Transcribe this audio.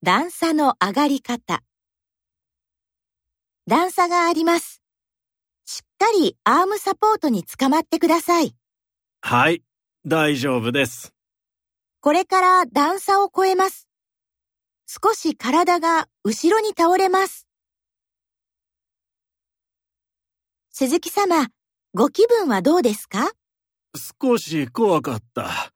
段差の上がり方。段差があります。しっかりアームサポートにつかまってください。はい、大丈夫です。これから段差を越えます。少し体が後ろに倒れます。鈴木様、ご気分はどうですか？少し怖かった。